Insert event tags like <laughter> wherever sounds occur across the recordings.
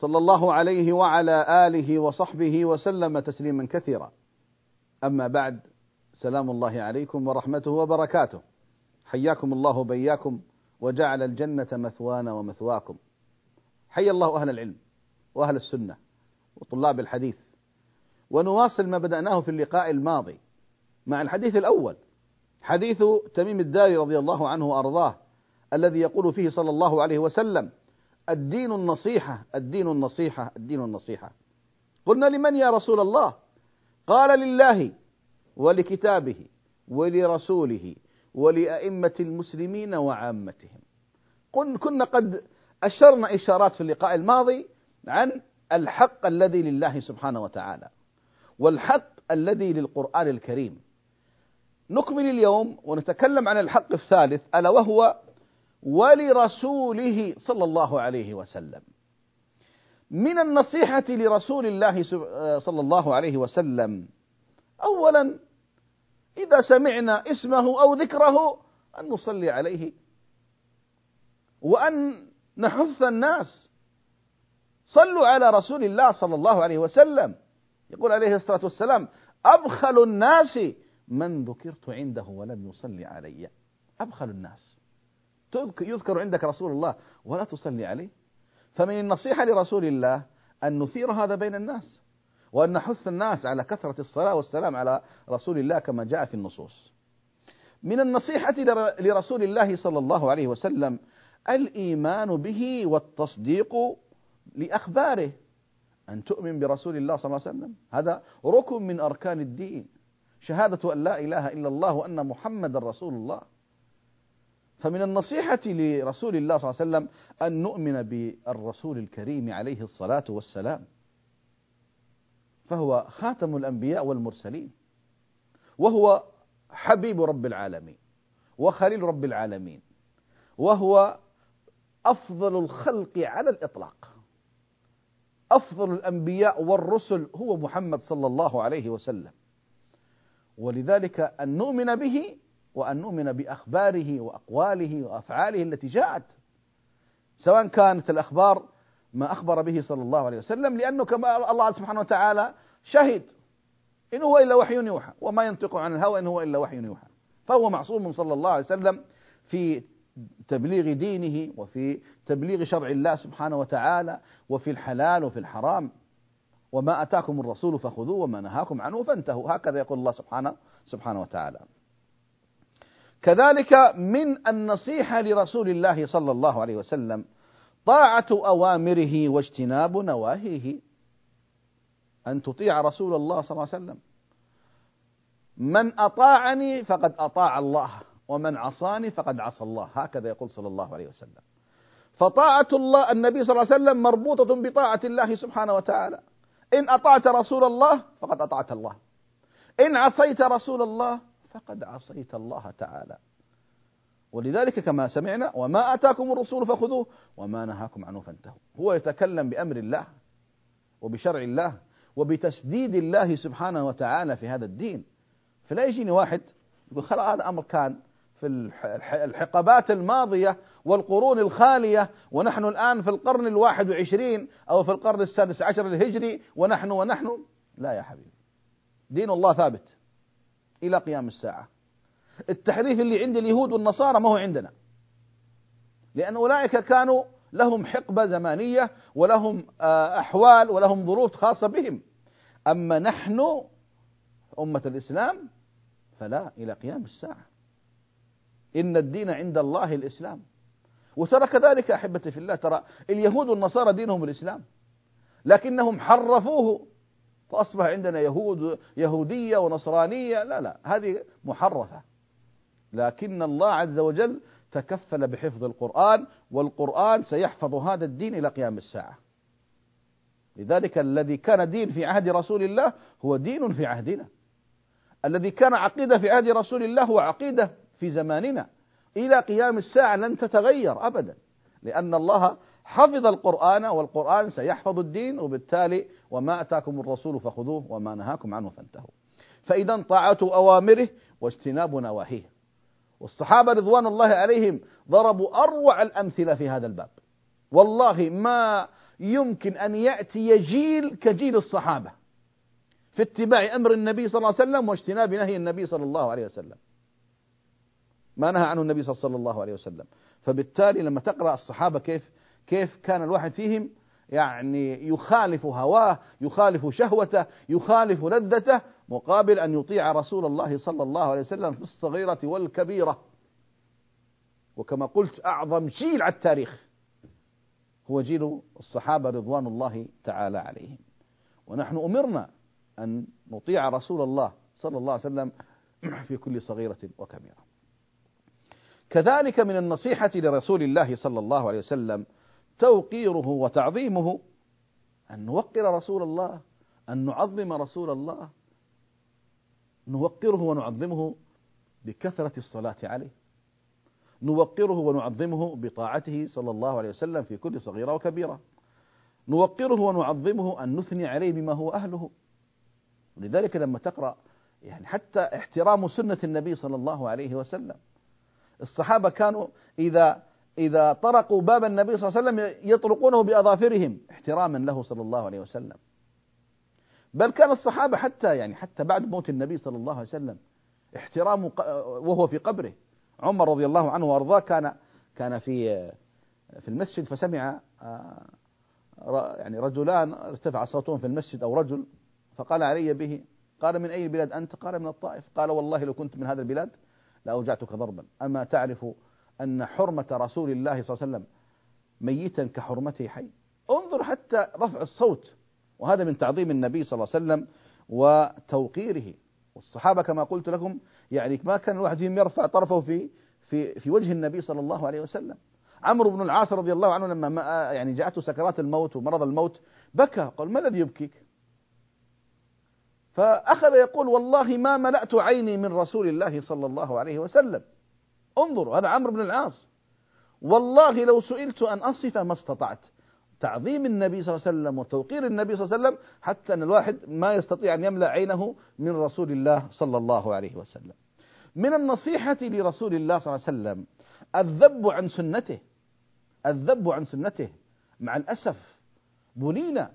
صلى الله عليه وعلى آله وصحبه وسلم تسليما كثيرا. أما بعد سلام الله عليكم ورحمته وبركاته. حياكم الله بياكم وجعل الجنة مثوانا ومثواكم. حي الله أهل العلم وأهل السنة وطلاب الحديث. ونواصل ما بدأناه في اللقاء الماضي مع الحديث الأول حديث تميم الداري رضي الله عنه وأرضاه الذي يقول فيه صلى الله عليه وسلم الدين النصيحة الدين النصيحة الدين النصيحة. قلنا لمن يا رسول الله؟ قال لله ولكتابه ولرسوله ولأئمة المسلمين وعامتهم. كنا قد أشرنا إشارات في اللقاء الماضي عن الحق الذي لله سبحانه وتعالى والحق الذي للقرآن الكريم. نكمل اليوم ونتكلم عن الحق الثالث ألا وهو ولرسوله صلى الله عليه وسلم. من النصيحة لرسول الله صلى الله عليه وسلم أولا إذا سمعنا اسمه أو ذكره أن نصلي عليه. وأن نحث الناس. صلوا على رسول الله صلى الله عليه وسلم. يقول عليه الصلاة والسلام أبخل الناس من ذكرت عنده ولم يصلي علي. أبخل الناس. يذكر عندك رسول الله ولا تصلي عليه. فمن النصيحة لرسول الله أن نثير هذا بين الناس وأن نحث الناس على كثرة الصلاة والسلام على رسول الله كما جاء في النصوص. من النصيحة لرسول الله صلى الله عليه وسلم الإيمان به والتصديق لأخباره. أن تؤمن برسول الله صلى الله عليه وسلم. هذا ركن من أركان الدين. شهادة أن لا إله إلا الله وأن محمد رسول الله. فمن النصيحة لرسول الله صلى الله عليه وسلم أن نؤمن بالرسول الكريم عليه الصلاة والسلام. فهو خاتم الأنبياء والمرسلين. وهو حبيب رب العالمين. وخليل رب العالمين. وهو أفضل الخلق على الإطلاق. أفضل الأنبياء والرسل هو محمد صلى الله عليه وسلم. ولذلك أن نؤمن به وأن نؤمن بأخباره وأقواله وأفعاله التي جاءت. سواء كانت الأخبار ما أخبر به صلى الله عليه وسلم لأنه كما الله سبحانه وتعالى شهد. إن هو إلا وحي يوحى وما ينطق عن الهوى إن هو إلا وحي يوحى. فهو معصوم صلى الله عليه وسلم في تبليغ دينه وفي تبليغ شرع الله سبحانه وتعالى وفي الحلال وفي الحرام. وما أتاكم الرسول فخذوه وما نهاكم عنه فانتهوا. هكذا يقول الله سبحانه سبحانه وتعالى. كذلك من النصيحة لرسول الله صلى الله عليه وسلم طاعة أوامره واجتناب نواهيه. أن تطيع رسول الله صلى الله عليه وسلم. من أطاعني فقد أطاع الله ومن عصاني فقد عصى الله. هكذا يقول صلى الله عليه وسلم. فطاعة الله النبي صلى الله عليه وسلم مربوطة بطاعة الله سبحانه وتعالى. إن أطعت رسول الله فقد أطعت الله. إن عصيت رسول الله فقد عصيت الله تعالى. ولذلك كما سمعنا وما أتاكم الرسول فخذوه وما نهاكم عنه فانتهوا. هو يتكلم بأمر الله وبشرع الله وبتسديد الله سبحانه وتعالى في هذا الدين. فلا يجيني واحد يقول خلاص هذا أمر كان في الحقبات الماضية والقرون الخالية ونحن الآن في القرن الواحد وعشرين أو في القرن السادس عشر الهجري ونحن ونحن. لا يا حبيبي. دين الله ثابت. إلى قيام الساعة. التحريف اللي عند اليهود والنصارى ما هو عندنا. لأن أولئك كانوا لهم حقبة زمانية ولهم أحوال ولهم ظروف خاصة بهم. أما نحن أمة الإسلام فلا إلى قيام الساعة. إن الدين عند الله الإسلام. وترى كذلك أحبتي في الله ترى اليهود والنصارى دينهم الإسلام. لكنهم حرفوه. فأصبح عندنا يهود يهودية ونصرانية. لا لا هذه محرفة. لكن الله عز وجل تكفل بحفظ القرآن والقرآن سيحفظ هذا الدين إلى قيام الساعة. لذلك الذي كان دين في عهد رسول الله هو دين في عهدنا. الذي كان عقيدة في عهد رسول الله هو عقيدة في زماننا. إلى قيام الساعة لن تتغير أبدا لأن الله حفظ القرآن والقرآن سيحفظ الدين وبالتالي وما أتاكم الرسول فخذوه وما نهاكم عنه فانتهوا. فإذا طاعة أوامره واجتناب نواهيه. والصحابة رضوان الله عليهم ضربوا أروع الأمثلة في هذا الباب. والله ما يمكن أن يأتي جيل كجيل الصحابة في اتباع أمر النبي صلى الله عليه وسلم واجتناب نهي النبي صلى الله عليه وسلم. ما نهى عنه النبي صلى الله عليه وسلم. فبالتالي لما تقرأ الصحابة كيف كيف كان الواحد فيهم؟ يعني يخالف هواه يخالف شهوته يخالف لذته مقابل أن يطيع رسول الله صلى الله عليه وسلم في الصغيرة والكبيرة. وكما قلت أعظم جيل على التاريخ هو جيل الصحابة رضوان الله تعالى عليهم. ونحن أمرنا أن نطيع رسول الله صلى الله عليه وسلم في كل صغيرة وكبيرة. كذلك من النصيحة لرسول الله صلى الله عليه وسلم توقيره وتعظيمه أن نوقر رسول الله أن نعظم رسول الله نوقره ونعظمه بكثرة الصلاة عليه نوقره ونعظمه بطاعته صلى الله عليه وسلم في كل صغيرة وكبيرة نوقره ونعظمه أن نثني عليه بما هو أهله. ولذلك لما تقرأ يعني حتى احترام سنة النبي صلى الله عليه وسلم الصحابة كانوا إذا إذا طرقوا باب النبي صلى الله عليه وسلم يطرقونه بأظافرهم. احتراما له صلى الله عليه وسلم. بل كان الصحابة حتى يعني حتى بعد موت النبي صلى الله عليه وسلم احترامه وهو في قبره. عمر رضي الله عنه وأرضاه كان كان في في المسجد فسمع آه، يعني رجلان ارتفع صوتهم في المسجد أو رجل فقال علي به قال من أي بلاد أنت؟ قال من الطائف. قال والله لو كنت من هذا البلاد لأوجعتك ضربا. أما تعرف أن حرمة رسول الله صلى الله عليه وسلم ميتا كحرمته حي. انظر حتى رفع الصوت وهذا من تعظيم النبي صلى الله عليه وسلم وتوقيره. والصحابة كما قلت لكم يعني ما كان الواحد فيهم يرفع طرفه في في في وجه النبي صلى الله عليه وسلم. عمرو بن العاص رضي الله عنه لما ما يعني جاءته سكرات الموت ومرض الموت بكى قال ما الذي يبكيك؟ فأخذ يقول والله ما ملأت عيني من رسول الله صلى الله عليه وسلم. انظروا هذا عمرو بن العاص. والله لو سئلت أن أصف ما استطعت. تعظيم النبي صلى الله عليه وسلم وتوقير النبي صلى الله عليه وسلم حتى أن الواحد ما يستطيع أن يملأ عينه من رسول الله صلى الله عليه وسلم. من النصيحة لرسول الله صلى الله عليه وسلم الذب عن سنته. الذب عن سنته. مع الأسف بلينا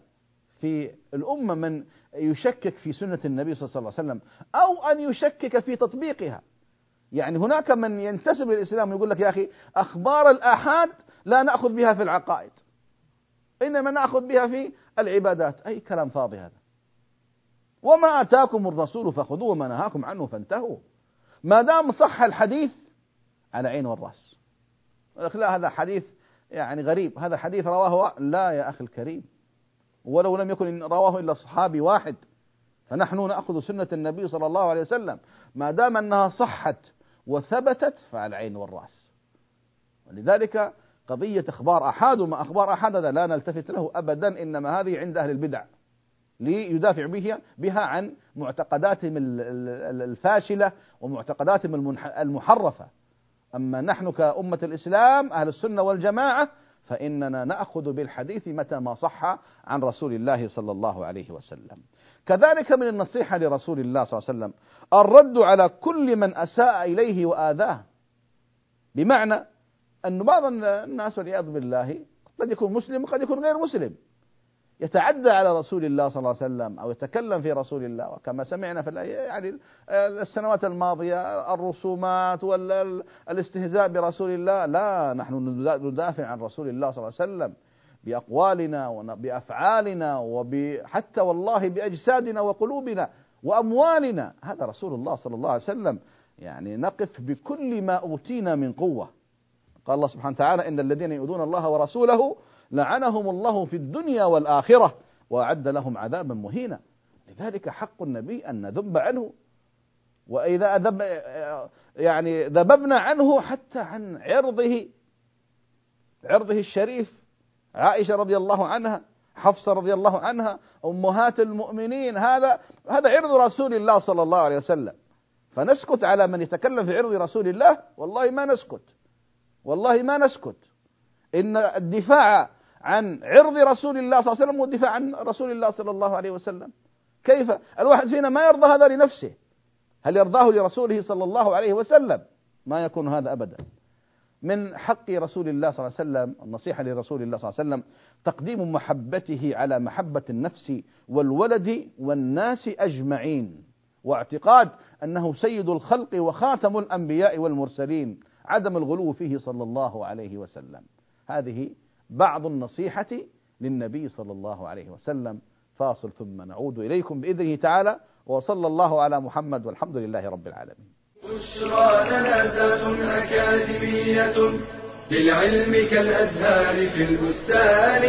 في الأمة من يشكك في سنة النبي صلى الله عليه وسلم أو أن يشكك في تطبيقها. يعني هناك من ينتسب للإسلام ويقول لك يا أخي أخبار الآحاد لا نأخذ بها في العقائد إنما نأخذ بها في العبادات. أي كلام فاضي هذا؟ وما آتاكم الرسول فخذوه وما نهاكم عنه فانتهوا. ما دام صح الحديث على عين والرأس. لا هذا حديث يعني غريب. هذا حديث رواه لا يا أخي الكريم. ولو لم يكن رواه إلا صحابي واحد. فنحن نأخذ سنة النبي صلى الله عليه وسلم. ما دام أنها صحت وثبتت فعلى العين والرأس. ولذلك قضية أخبار أحد وما أخبار أحد هذا لا نلتفت له أبدا إنما هذه عند أهل البدع ليدافع بها بها عن معتقداتهم الفاشلة ومعتقداتهم المحرفة. أما نحن كأمة الإسلام أهل السنة والجماعة فإننا نأخذ بالحديث متى ما صح عن رسول الله صلى الله عليه وسلم. كذلك من النصيحة لرسول الله صلى الله عليه وسلم الرد على كل من أساء إليه وآذاه. بمعنى أن بعض الناس والعياذ بالله قد يكون مسلم وقد يكون غير مسلم. يتعدى على رسول الله صلى الله عليه وسلم أو يتكلم في رسول الله وكما سمعنا في يعني السنوات الماضية الرسومات والاستهزاء برسول الله. لا نحن ندافع عن رسول الله صلى الله عليه وسلم. بأقوالنا وبأفعالنا وحتى والله بأجسادنا وقلوبنا وأموالنا. هذا رسول الله صلى الله عليه وسلم. يعني نقف بكل ما أوتينا من قوة. قال الله سبحانه وتعالى إن الذين يؤذون الله ورسوله لعنهم الله في الدنيا والآخرة وأعد لهم عذابا مهينا. لذلك حق النبي أن نذب عنه. وإذا ذب يعني ذببنا عنه حتى عن عرضه عرضه الشريف. عائشة رضي الله عنها حفصة رضي الله عنها أمهات المؤمنين هذا هذا عرض رسول الله صلى الله عليه وسلم. فنسكت على من يتكلم في عرض رسول الله؟ والله ما نسكت. والله ما نسكت. إن الدفاع عن عرض رسول الله صلى الله عليه وسلم والدفاع عن رسول الله صلى الله عليه وسلم. كيف؟ الواحد فينا ما يرضى هذا لنفسه. هل يرضاه لرسوله صلى الله عليه وسلم؟ ما يكون هذا أبدا. من حق رسول الله صلى الله عليه وسلم النصيحة لرسول الله صلى الله عليه وسلم تقديم محبته على محبة النفس والولد والناس أجمعين واعتقاد أنه سيد الخلق وخاتم الأنبياء والمرسلين عدم الغلو فيه صلى الله عليه وسلم. هذه بعض النصيحة للنبي صلى الله عليه وسلم. فاصل ثم نعود إليكم بإذنه تعالى وصلى الله على محمد والحمد لله رب العالمين. بشرى لنا أكاديمية للعلم كالأزهار في البستان.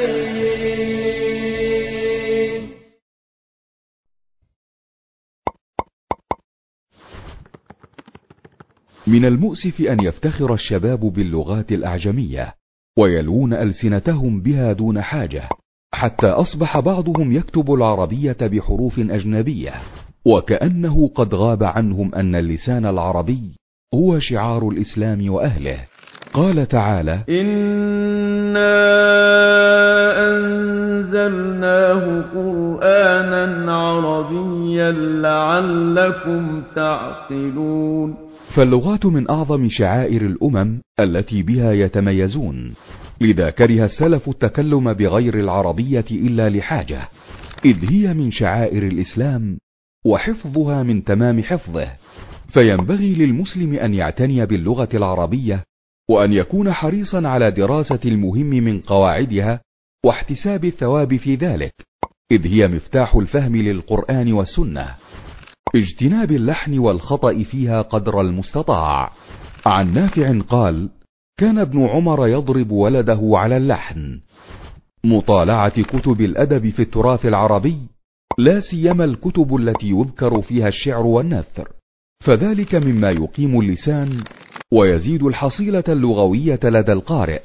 من المؤسف أن يفتخر الشباب باللغات الأعجمية ويلوون ألسنتهم بها دون حاجة حتى أصبح بعضهم يكتب العربية بحروف أجنبية. وكأنه قد غاب عنهم أن اللسان العربي هو شعار الإسلام وأهله. قال تعالى إنا أنزلناه قرآنا عربيا لعلكم تعقلون. فاللغات من أعظم شعائر الأمم التي بها يتميزون. لذا كره السلف التكلم بغير العربية إلا لحاجة إذ هي من شعائر الإسلام وحفظها من تمام حفظه. فينبغي للمسلم أن يعتني باللغة العربية وأن يكون حريصا على دراسة المهم من قواعدها واحتساب الثواب في ذلك إذ هي مفتاح الفهم للقرآن والسنة. اجتناب اللحن والخطأ فيها قدر المستطاع. عن نافع قال كان ابن عمر يضرب ولده على اللحن. مطالعة كتب الأدب في التراث العربي لا سيما الكتب التي يذكر فيها الشعر والنثر. فذلك مما يقيم اللسان ويزيد الحصيلة اللغوية لدى القارئ.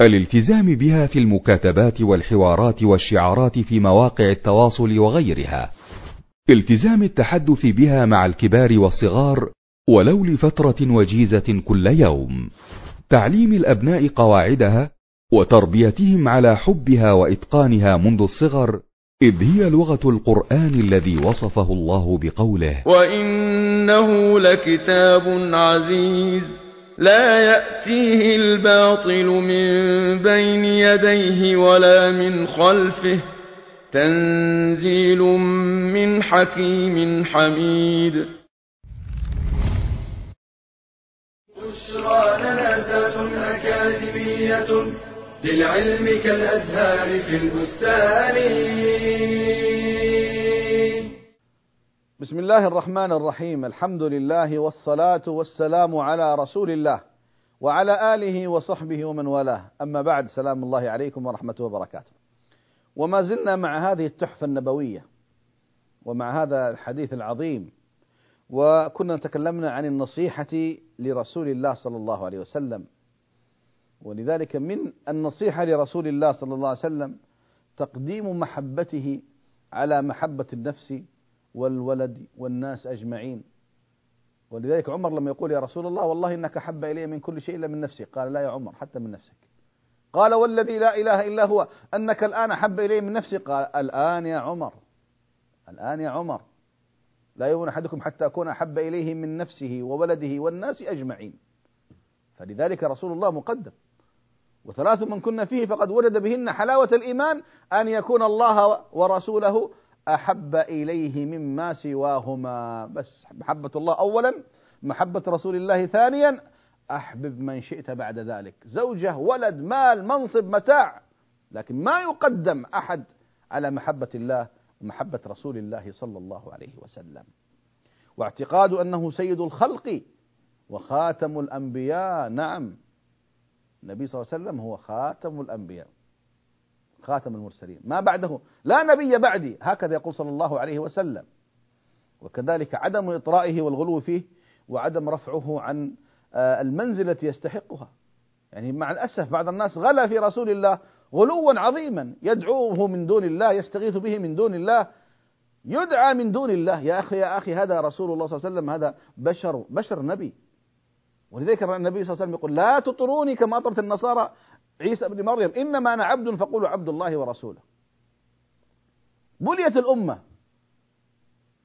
الالتزام بها في المكاتبات والحوارات والشعارات في مواقع التواصل وغيرها. التزام التحدث بها مع الكبار والصغار ولو لفتره وجيزة كل يوم. تعليم الأبناء قواعدها وتربيتهم على حبها وإتقانها منذ الصغر إذ هي لغة القرآن الذي وصفه الله بقوله وإنه لكتاب عزيز لا يأتيه الباطل من بين يديه ولا من خلفه تنزيل من حكيم حميد. بشرى لنا أكاديمية للعلم كالأزهار في البستان. بسم الله الرحمن الرحيم. الحمد لله والصلاة والسلام على رسول الله وعلى آله وصحبه ومن والاه. أما بعد سلام الله عليكم ورحمته وبركاته. وما زلنا مع هذه التحفة النبوية ومع هذا الحديث العظيم وكنا تكلمنا عن النصيحة لرسول الله صلى الله عليه وسلم. ولذلك من النصيحة لرسول الله صلى الله عليه وسلم تقديم محبته على محبة النفس والولد والناس أجمعين. ولذلك عمر لما يقول يا رسول الله والله إنك أحب إلي من كل شيء إلا من نفسي. قال لا يا عمر حتى من نفسك. قال والذي لا إله إلا هو أنك الآن أحب إلي من نفسي. قال الآن يا عمر الآن يا عمر لا يؤمن أحدكم حتى أكون أحب إليه من نفسه وولده والناس أجمعين. فلذلك رسول الله مقدم. وثلاث من كنا فيه فقد وجد بهن حلاوة الإيمان أن يكون الله ورسوله أحب إليه مما سواهما. بس محبة الله أولا محبة رسول الله ثانيا أحبب من شئت بعد ذلك. زوجة ولد مال منصب متاع. لكن ما يقدم أحد على محبة الله ومحبة رسول الله صلى الله عليه وسلم. واعتقاد أنه سيد الخلق وخاتم الأنبياء. نعم. النبي صلى الله عليه وسلم هو خاتم الأنبياء خاتم المرسلين ما بعده لا نبي بعدي هكذا يقول صلى الله عليه وسلم. وكذلك عدم إطرائه والغلو فيه وعدم رفعه عن آه، المنزلة التي يستحقها. يعني مع الأسف بعض الناس غلا في رسول الله غلوا عظيما يدعوه من دون الله يستغيث به من دون الله يدعى من دون الله. يا أخي يا أخي هذا رسول الله صلى الله عليه وسلم هذا بشر بشر نبي. ولذلك النبي صلى الله عليه وسلم يقول لا تطروني كما أطرت النصارى عيسى ابن مريم إنما أنا عبد فقولوا عبد الله ورسوله. بليت الأمة.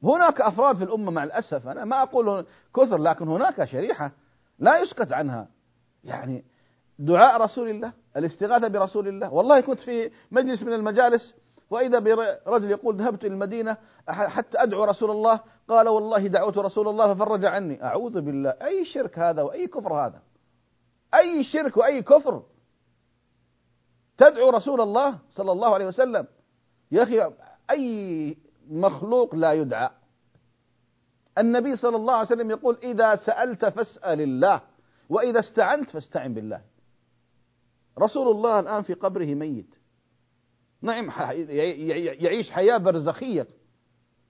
هناك أفراد في الأمة مع الأسف أنا ما أقول كثر لكن هناك شريحة لا يسكت عنها. يعني دعاء رسول الله الاستغاثة برسول الله. والله كنت في مجلس من المجالس وإذا برجل يقول ذهبت إلى المدينة حتى أدعو رسول الله قال والله دعوت رسول الله ففرج عني. أعوذ بالله. أي شرك هذا وأي كفر هذا؟ أي شرك وأي كفر؟ تدعو رسول الله صلى الله عليه وسلم. يا أخي أي مخلوق لا يدعى؟ النبي صلى الله عليه وسلم يقول إذا سألت فاسأل الله وإذا استعنت فاستعن بالله. رسول الله الآن في قبره ميت. نعم يعيش حياة برزخية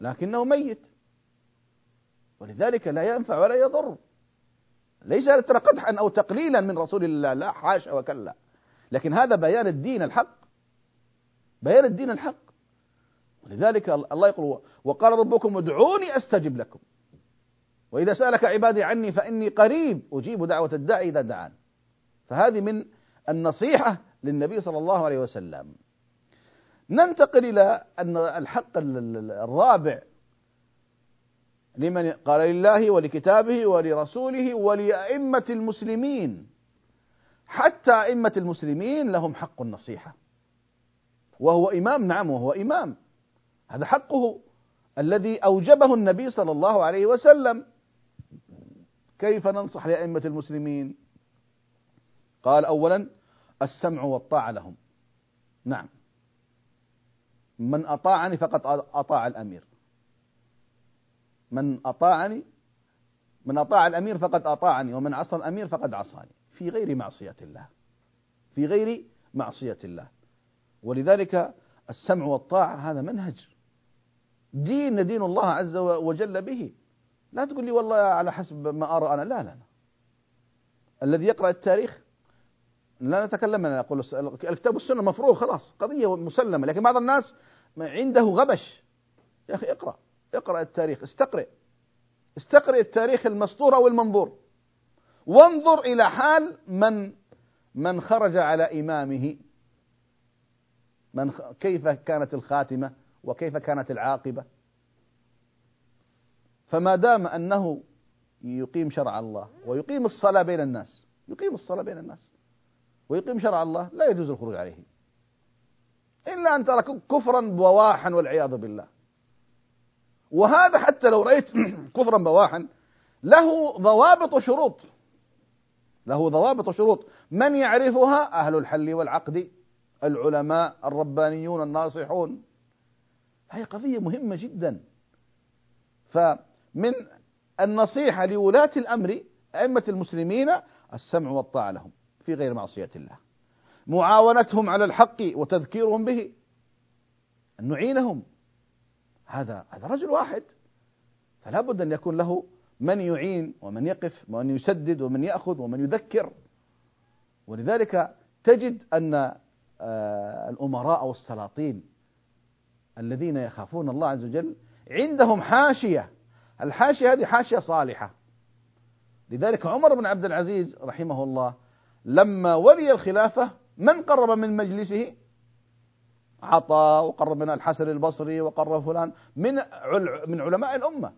لكنه ميت. ولذلك لا ينفع ولا يضر. ليس قدحا أو تقليلا من رسول الله لا حاشا وكلا لكن هذا بيان الدين الحق. بيان الدين الحق. ولذلك الله يقول وقال ربكم ادعوني أستجب لكم. وإذا سألك عبادي عني فإني قريب أجيب دعوة الداعي إذا دعان. فهذه من النصيحة للنبي صلى الله عليه وسلم. ننتقل إلى أن الحق الرابع لمن قال لله ولكتابه ولرسوله ولأئمة المسلمين. حتى أئمة المسلمين لهم حق النصيحة. وهو إمام نعم وهو إمام. هذا حقه الذي أوجبه النبي صلى الله عليه وسلم. كيف ننصح لأئمة المسلمين؟ قال أولا السمع والطاعة لهم. نعم. من أطاعني فقد أطاع الأمير. من أطاعني من أطاع الأمير فقد أطاعني ومن عصى الأمير فقد عصاني. في غير معصية الله. في غير معصية الله. ولذلك السمع والطاعة هذا منهج. دين دين الله عز وجل به. لا تقول لي والله على حسب ما أرى أنا. لا لا, لا. الذي يقرأ التاريخ لا نتكلم أنا أقول الكتاب والسنة مفروغ خلاص قضية مسلمة لكن بعض الناس عنده غبش. يا أخي اقرأ اقرأ التاريخ استقرئ. استقرئ التاريخ المسطور أو المنظور. وانظر إلى حال من من خرج على إمامه. من كيف كانت الخاتمة وكيف كانت العاقبة. فما دام أنه يقيم شرع الله ويقيم الصلاة بين الناس يقيم الصلاة بين الناس. ويقيم شرع الله لا يجوز الخروج عليه. إلا أن ترى كفرا بواحا والعياذ بالله. وهذا حتى لو رأيت <clears throat> كفرا بواحا له ضوابط وشروط. له ضوابط وشروط. من يعرفها؟ أهل الحل والعقد العلماء الربانيون الناصحون. هذه قضية مهمة جدا. فمن النصيحة لولاة الأمر أئمة المسلمين السمع والطاعة لهم. في غير معصية الله. معاونتهم على الحق وتذكيرهم به. أن نعينهم. هذا هذا رجل واحد. فلا بد أن يكون له من يعين ومن يقف ومن يسدد ومن يأخذ ومن يذكر. ولذلك تجد أن آه، الأمراء والسلاطين الذين يخافون الله عز وجل عندهم حاشية. الحاشية هذه حاشية صالحة. لذلك عمر بن عبد العزيز رحمه الله لما ولي الخلافة من قرب من مجلسه؟ عطاء وقرب من الحسن البصري وقرب فلان من من علماء الأمة.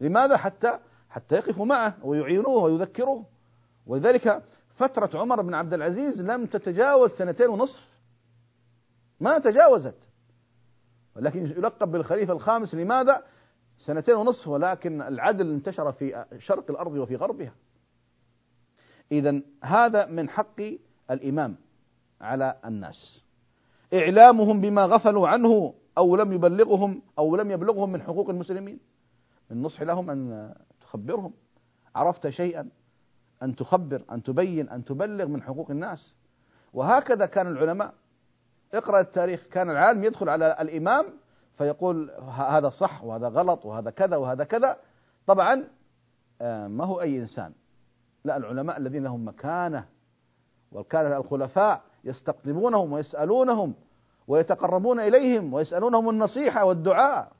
لماذا؟ حتى حتى يقفوا معه ويعينوه ويذكروه. ولذلك فترة عمر بن عبد العزيز لم تتجاوز سنتين ونصف. ما تجاوزت. ولكن يلقب بالخليفة الخامس لماذا؟ سنتين ونصف ولكن العدل انتشر في شرق الأرض وفي غربها. إذا هذا من حق الإمام على الناس. إعلامهم بما غفلوا عنه أو لم يبلغهم أو لم يبلغهم من حقوق المسلمين. من نصح لهم أن تخبرهم. عرفت شيئا؟ أن تخبر أن تبين أن تبلغ من حقوق الناس. وهكذا كان العلماء. اقرأ التاريخ. كان العالم يدخل على الإمام فيقول هذا صح وهذا غلط وهذا كذا وهذا كذا. طبعا آه، ما هو أي إنسان. لا العلماء الذين لهم مكانة وكان الخلفاء يستقدمونهم ويسألونهم ويتقربون إليهم ويسألونهم النصيحة والدعاء.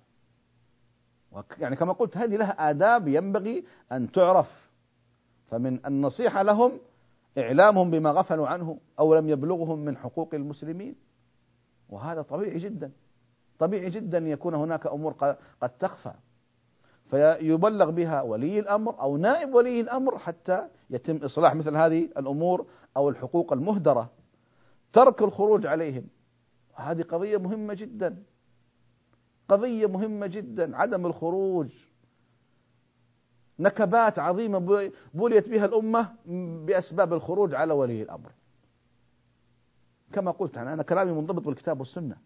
يعني كما قلت هذه لها آداب ينبغي أن تعرف. فمن النصيحة لهم إعلامهم بما غفلوا عنه أو لم يبلغهم من حقوق المسلمين. وهذا طبيعي جدا طبيعي جدا يكون هناك أمور قد تخفى. فيبلغ بها ولي الأمر أو نائب ولي الأمر حتى يتم إصلاح مثل هذه الأمور أو الحقوق المهدرة. ترك الخروج عليهم. هذه قضية مهمة جدا. قضية مهمة جدا. عدم الخروج. نكبات عظيمة بليت بها الأمة بأسباب الخروج على ولي الأمر. كما قلت أنا كلامي منضبط بالكتاب والسنة.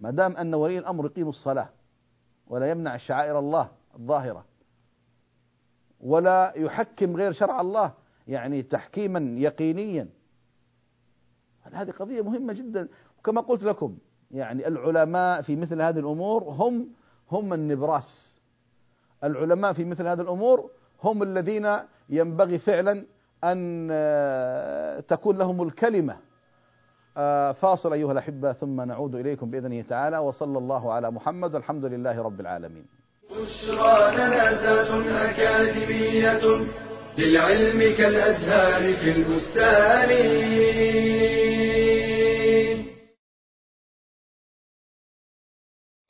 ما دام أن ولي الأمر يقيم الصلاة ولا يمنع شعائر الله الظاهرة. ولا يحكم غير شرع الله يعني تحكيما يقينيا. هذه قضية مهمة جدا. وكما قلت لكم يعني العلماء في مثل هذه الأمور هم هم النبراس. العلماء في مثل هذه الأمور هم الذين ينبغي فعلا أن آه، تكون لهم الكلمة. فاصل أيها الأحبة ثم نعود إليكم بإذنه تعالى وصلى الله على محمد والحمد لله رب العالمين. بشرى لنا أكاديمية للعلم كالأزهار في البستان.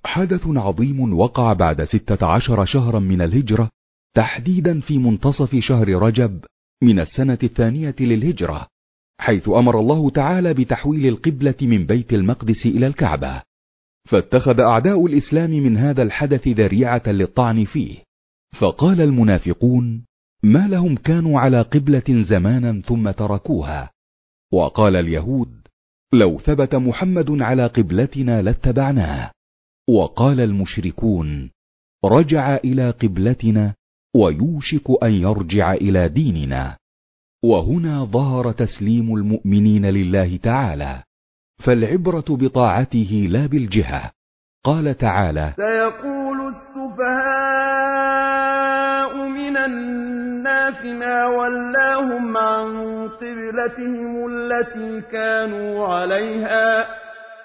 حدث عظيم وقع بعد ستة عشر شهرا من الهجرة تحديدا في منتصف شهر رجب من السنة الثانية للهجرة. حيث أمر الله تعالى بتحويل القبلة من بيت المقدس إلى الكعبة. فاتخذ أعداء الإسلام من هذا الحدث ذريعة للطعن فيه. فقال المنافقون ما لهم كانوا على قبلة زمانا ثم تركوها. وقال اليهود لو ثبت محمد على قبلتنا لاتبعناه. وقال المشركون رجع إلى قبلتنا ويوشك أن يرجع إلى ديننا. وهنا ظهر تسليم المؤمنين لله تعالى فالعبرة بطاعته لا بالجهة. قال تعالى سيقول السفهاء من الناس ما ولاهم عن قبلتهم التي كانوا عليها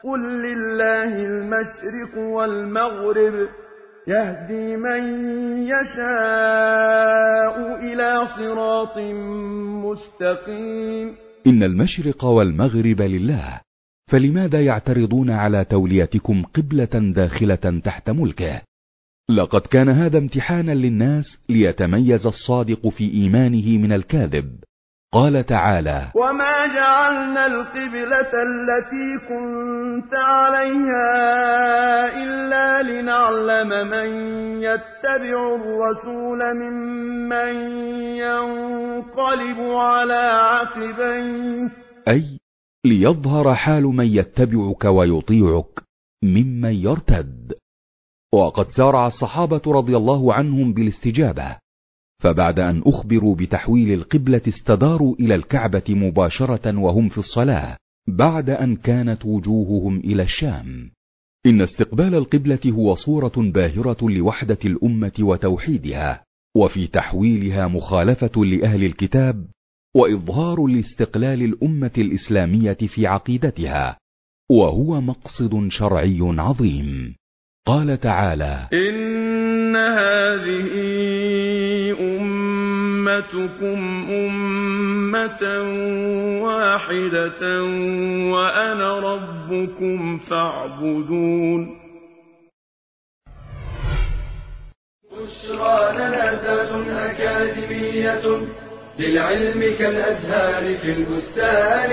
قل لله المشرق والمغرب. يهدي من يشاء إلى صراط مستقيم. إن المشرق والمغرب لله فلماذا يعترضون على توليتكم قبلة داخلة تحت ملكه؟ لقد كان هذا امتحانا للناس ليتميز الصادق في إيمانه من الكاذب. قال تعالى وما جعلنا القبلة التي كنت عليها إلا لنعلم من يتبع الرسول ممن ينقلب على عقبيه. أي ليظهر حال من يتبعك ويطيعك ممن يرتد. وقد سارع الصحابة رضي الله عنهم بالاستجابة. فبعد أن أخبروا بتحويل القبلة استداروا إلى الكعبة مباشرة وهم في الصلاة بعد أن كانت وجوههم إلى الشام. إن استقبال القبلة هو صورة باهرة لوحدة الأمة وتوحيدها وفي تحويلها مخالفة لأهل الكتاب وإظهار لاستقلال الأمة الإسلامية في عقيدتها وهو مقصد شرعي عظيم. قال تعالى إن هذه أمتكم أمة واحدة وأنا ربكم فاعبدون. بشرى لنا أكاديمية للعلم كالأزهار في البستان.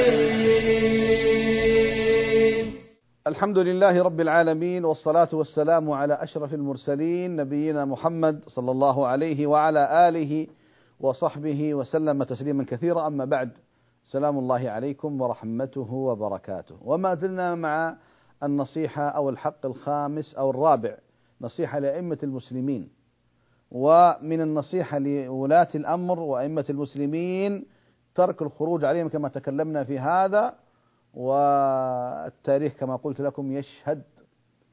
الحمد لله رب العالمين والصلاة والسلام على أشرف المرسلين نبينا محمد صلى الله عليه وعلى آله وصحبه وسلم تسليما كثيرا. أما بعد سلام الله عليكم ورحمته وبركاته. وما زلنا مع النصيحة أو الحق الخامس أو الرابع نصيحة لأئمة المسلمين. ومن النصيحة لولاة الأمر وأئمة المسلمين ترك الخروج عليهم كما تكلمنا في هذا. والتاريخ كما قلت لكم يشهد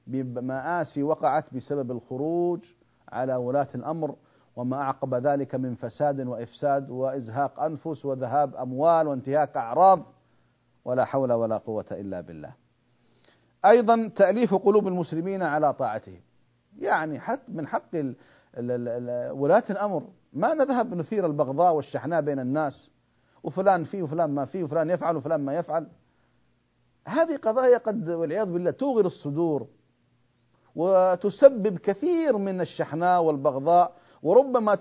بمآسي وقعت بسبب الخروج على ولاة الأمر. وما أعقب ذلك من فساد وإفساد وإزهاق أنفس وذهاب أموال وانتهاك أعراض ولا حول ولا قوة إلا بالله. أيضا تأليف قلوب المسلمين على طاعته. يعني حق من حق ولاة الأمر ما نذهب نثير البغضاء والشحناء بين الناس وفلان فيه وفلان ما فيه وفلان يفعل وفلان ما يفعل. هذه قضايا قد والعياذ بالله توغر الصدور وتسبب كثير من الشحناء والبغضاء وربما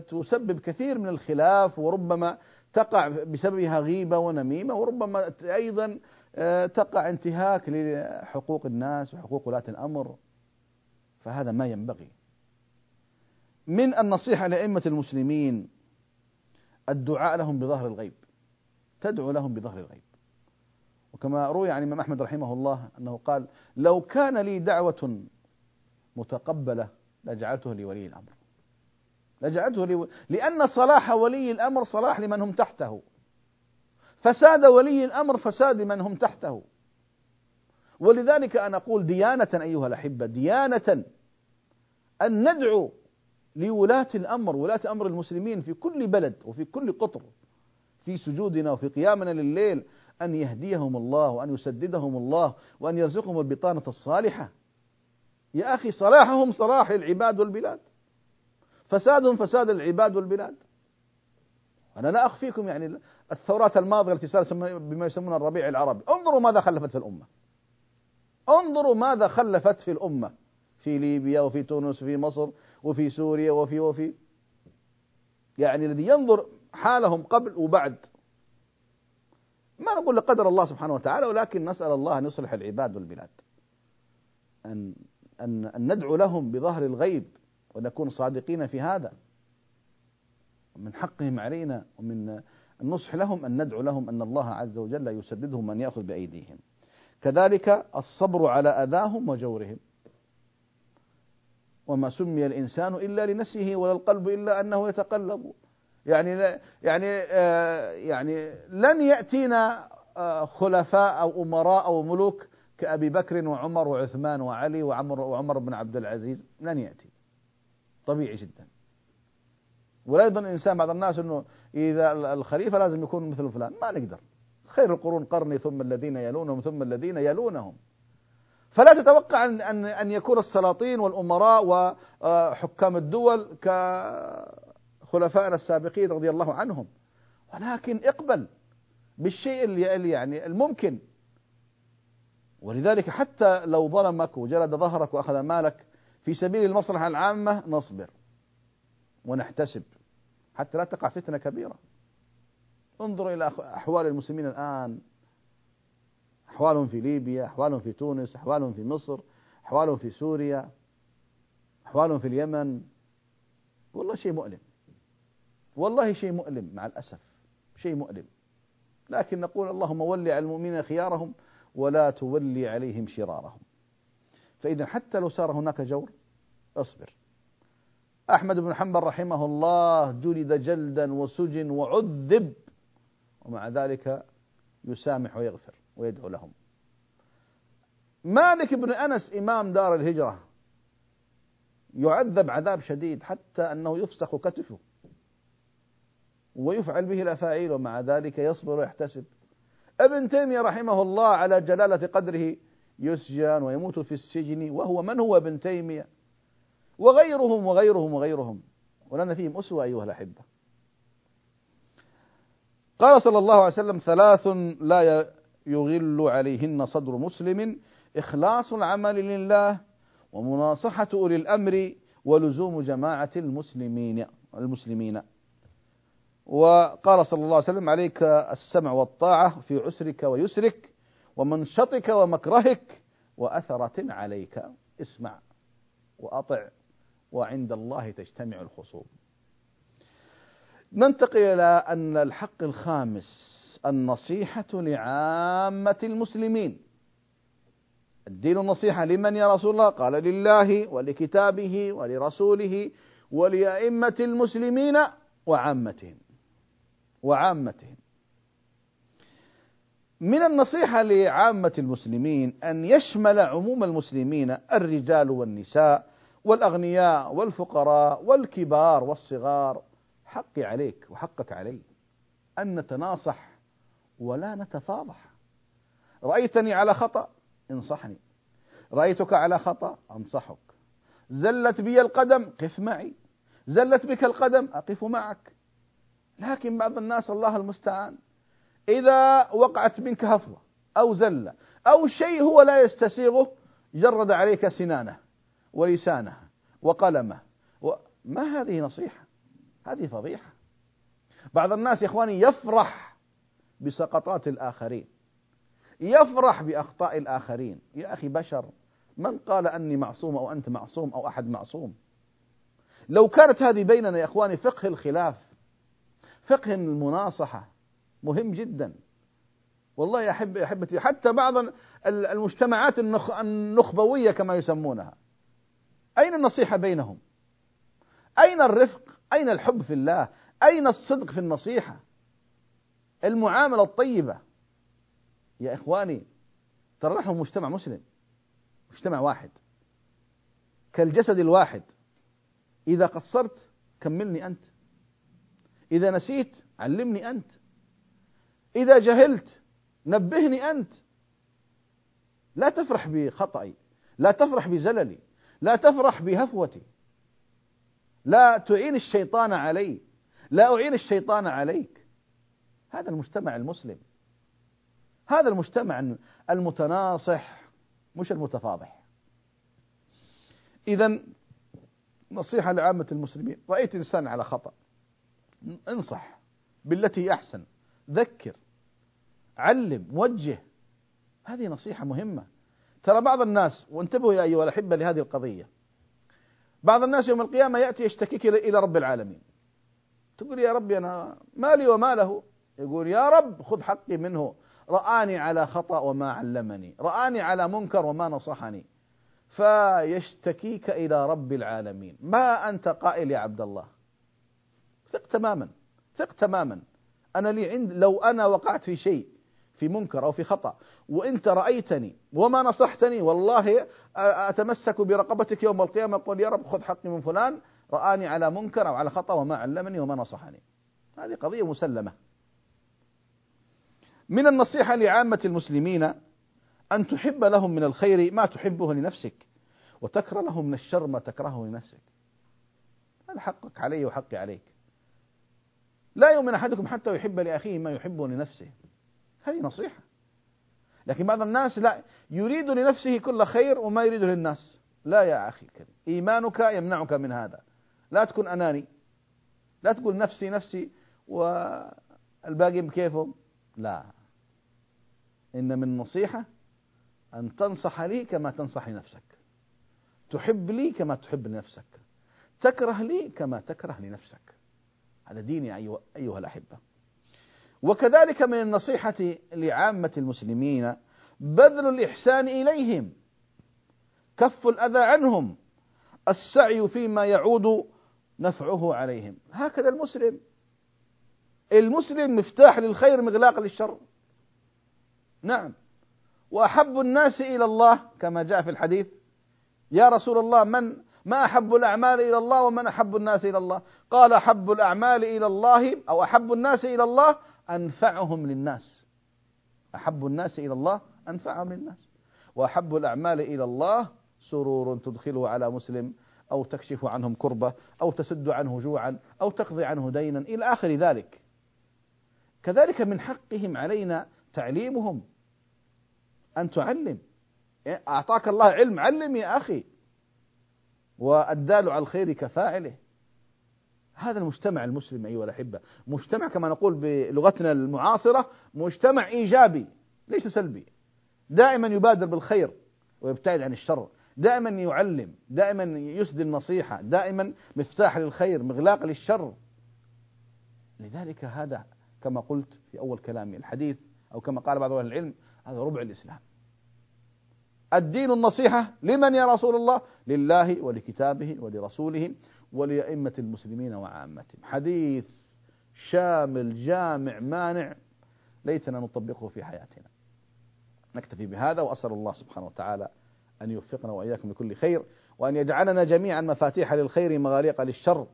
تسبب كثير من الخلاف وربما تقع بسببها غيبة ونميمة وربما أيضا آه، تقع انتهاك لحقوق الناس وحقوق ولاة الأمر. فهذا ما ينبغي. من النصيحة لأئمة المسلمين الدعاء لهم بظهر الغيب. تدعو لهم بظهر الغيب. وكما روي عن الإمام أحمد رحمه الله أنه قال لو كان لي دعوة متقبلة لجعلته لولي الأمر. لجعلته لي لأن صلاح ولي الأمر صلاح لمن هم تحته. فساد ولي الأمر فساد لمن هم تحته. ولذلك أنا أقول ديانة أيها الأحبة ديانة أن ندعو لولاة الأمر ولاة أمر المسلمين في كل بلد وفي كل قطر في سجودنا وفي قيامنا لليل أن يهديهم الله وأن يسددهم الله وأن يرزقهم البطانة الصالحة. يا أخي صلاحهم صلاح العباد والبلاد. فساد فساد العباد والبلاد. أنا لا أخفيكم يعني الثورات الماضية التي صارت بما يسمونها الربيع العربي. انظروا ماذا خلفت في الأمة. انظروا ماذا خلفت في الأمة. في ليبيا وفي تونس وفي مصر وفي سوريا وفي وفي. يعني الذي ينظر حالهم قبل وبعد. ما نقول لقدر الله سبحانه وتعالى ولكن نسأل الله أن يصلح العباد والبلاد. أن أن أن ندعو لهم بظهر الغيب. ونكون صادقين في هذا. من حقهم علينا ومن النصح لهم أن ندعو لهم أن الله عز وجل يسددهم من يأخذ بأيديهم. كذلك الصبر على أذاهم وجورهم. وما سمي الإنسان إلا لنفسه ولا القلب إلا أنه يتقلب. يعني يعني آه، يعني لن يأتينا آه، خلفاء أو أمراء أو ملوك كأبي بكر وعمر وعثمان وعلي وعمر وعمر بن عبد العزيز. لن يأتي. طبيعي جدا. ولا يظن الإنسان بعض الناس أنه إذا الخليفة لازم يكون مثل فلان. ما نقدر. خير القرون قرني ثم الذين يلونهم ثم الذين يلونهم. فلا تتوقع أن أن أن يكون السلاطين والأمراء وحكام الدول كخلفائنا السابقين رضي الله عنهم. ولكن اقبل بالشيء اللي يعني الممكن. ولذلك حتى لو ظلمك وجلد ظهرك وأخذ مالك في سبيل المصلحة العامة نصبر ونحتسب حتى لا تقع فتنة كبيرة. انظروا إلى أحوال المسلمين الآن. أحوالهم في ليبيا أحوالهم في تونس أحوالهم في مصر أحوالهم في سوريا أحوالهم في اليمن. والله شيء مؤلم. والله شيء مؤلم مع الأسف. شيء مؤلم. لكن نقول اللهم ول على المؤمنين خيارهم ولا تولي عليهم شرارهم. فإذا حتى لو صار هناك جور اصبر. أحمد بن حنبل رحمه الله جلد جلدا وسجن وعذب ومع ذلك يسامح ويغفر ويدعو لهم. مالك بن أنس إمام دار الهجرة يعذب عذاب شديد حتى أنه يفسخ كتفه ويفعل به الأفاعيل ومع ذلك يصبر ويحتسب. ابن تيمية رحمه الله على جلالة قدره يسجن ويموت في السجن وهو من هو ابن تيمية؟ وغيرهم وغيرهم وغيرهم. ولنا فيهم أسوة أيها الأحبة. قال صلى الله عليه وسلم ثلاث لا يغل عليهن صدر مسلم. إخلاص العمل لله ومناصحة أولي الأمر ولزوم جماعة المسلمين المسلمين. وقال صلى الله عليه وسلم عليك السمع والطاعة في عسرك ويسرك ومنشطك ومكرهك وأثرة عليك. اسمع وأطع. وعند الله تجتمع الخصوم. ننتقل إلى أن الحق الخامس النصيحة لعامة المسلمين. الدين النصيحة لمن يا رسول الله؟ قال لله ولكتابه ولرسوله ولأئمة المسلمين وعامتهم. وعامتهم. من النصيحة لعامة المسلمين أن يشمل عموم المسلمين الرجال والنساء والأغنياء والفقراء والكبار والصغار. حقي عليك وحقك علي أن نتناصح ولا نتفاضح. رأيتني على خطأ انصحني. رأيتك على خطأ أنصحك. زلت بي القدم قف معي. زلت بك القدم أقف معك. لكن بعض الناس الله المستعان. إذا وقعت منك هفوة أو زلة أو شيء هو لا يستسيغه جرد عليك سنانه. ولسانه وقلمه. ما هذه نصيحة؟ هذه فضيحة. بعض الناس يا إخواني يفرح بسقطات الآخرين. يفرح بأخطاء الآخرين. يا أخي بشر من قال أني معصوم أو أنت معصوم أو أحد معصوم؟ لو كانت هذه بيننا يا إخواني فقه الخلاف فقه المناصحة مهم جدا. والله يا أحب أحبتي حتى بعض المجتمعات النخبوية كما يسمونها. أين النصيحة بينهم؟ أين الرفق؟ أين الحب في الله؟ أين الصدق في النصيحة؟ المعاملة الطيبة. يا إخواني ترى نحن مجتمع مسلم مجتمع واحد. كالجسد الواحد. إذا قصرت كملني أنت. إذا نسيت علمني أنت. إذا جهلت نبهني أنت. لا تفرح بخطئي لا تفرح بزللي. لا تفرح بهفوتي. لا تعين الشيطان علي. لا أعين الشيطان عليك. هذا المجتمع المسلم. هذا المجتمع المتناصح مش المتفاضح. إذا نصيحة لعامة المسلمين رأيت إنسان على خطأ. انصح بالتي أحسن. ذكر علم وجه. هذه نصيحة مهمة. ترى بعض الناس وانتبهوا يا أيها الأحبة لهذه القضية بعض الناس يوم القيامة يأتي يشتكيك إلى رب العالمين. تقول يا ربي أنا مالي وما له. يقول يا رب خذ حقي منه. رآني على خطأ وما علمني. رآني على منكر وما نصحني. فيشتكيك إلى رب العالمين. ما أنت قائل يا عبد الله؟ ثق تماما. ثق تماما. أنا لي عند لو أنا وقعت في شيء في منكر أو في خطأ. وأنت رأيتني وما نصحتني والله أتمسك برقبتك يوم القيامة أقول يا رب خذ حقي من فلان رآني على منكر أو على خطأ وما علمني وما نصحني. هذه قضية مسلمة. من النصيحة لعامة المسلمين أن تحب لهم من الخير ما تحبه لنفسك وتكره لهم من الشر ما تكرهه لنفسك. هذا حقك علي وحقي عليك. لا يؤمن أحدكم حتى يحب لأخيه ما يحبه لنفسه. هذه نصيحة. لكن بعض الناس لا يريد لنفسه كل خير وما يريد للناس. لا يا أخي الكريم إيمانك يمنعك من هذا. لا تكن أناني. لا تقول نفسي نفسي والباقي بكيفهم. لا. إن من النصيحة أن تنصح لي كما تنصح لنفسك. تحب لي كما تحب لنفسك. تكره لي كما تكره لنفسك. هذا ديني أيها الأحبة. وكذلك من النصيحة لعامة المسلمين بذل الإحسان إليهم كف الأذى عنهم السعي فيما يعود نفعه عليهم. هكذا المسلم. المسلم مفتاح للخير مغلاق للشر. نعم. وأحب الناس إلى الله كما جاء في الحديث يا رسول الله من ما أحب الأعمال إلى الله ومن أحب الناس إلى الله؟ قال أحب الأعمال إلى الله أو أحب الناس إلى الله أنفعهم للناس. أحب الناس إلى الله أنفعهم للناس. وأحب الأعمال إلى الله سرور تدخله على مسلم أو تكشف عنهم كربة أو تسد عنه جوعا أو تقضي عنه دينا إلى آخر ذلك. كذلك من حقهم علينا تعليمهم. أن تعلم. أعطاك الله علم علم يا أخي. والدال على الخير كفاعله. هذا المجتمع المسلم أيها الأحبة مجتمع كما نقول بلغتنا المعاصرة مجتمع إيجابي ليس سلبي. دائما يبادر بالخير ويبتعد عن الشر. دائما يعلم دائما يسدي النصيحة دائما مفتاح للخير مغلاق للشر. لذلك هذا كما قلت في أول كلامي الحديث أو كما قال بعض أهل العلم هذا ربع الإسلام. الدين النصيحة لمن يا رسول الله؟ لله ولكتابه ولرسوله. ولأئمة المسلمين وعامتهم. حديث شامل جامع مانع ليتنا نطبقه في حياتنا. نكتفي بهذا وأسأل الله سبحانه وتعالى أن يوفقنا وإياكم لكل خير وأن يجعلنا جميعا مفاتيح للخير مغاليق للشر.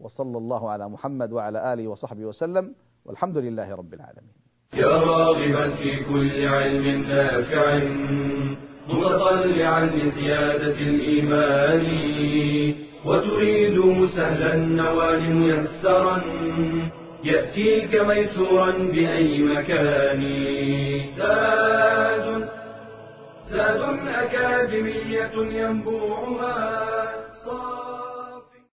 وصلى الله على محمد وعلى آله وصحبه وسلم والحمد لله رب العالمين. يا راغبا في كل علم نافع متطلعا لزيادة الإيمان. وتريد سهلا النوال ميسرا يأتيك ميسورا بأي مكان. زاد زاد أكاديمية ينبوعها.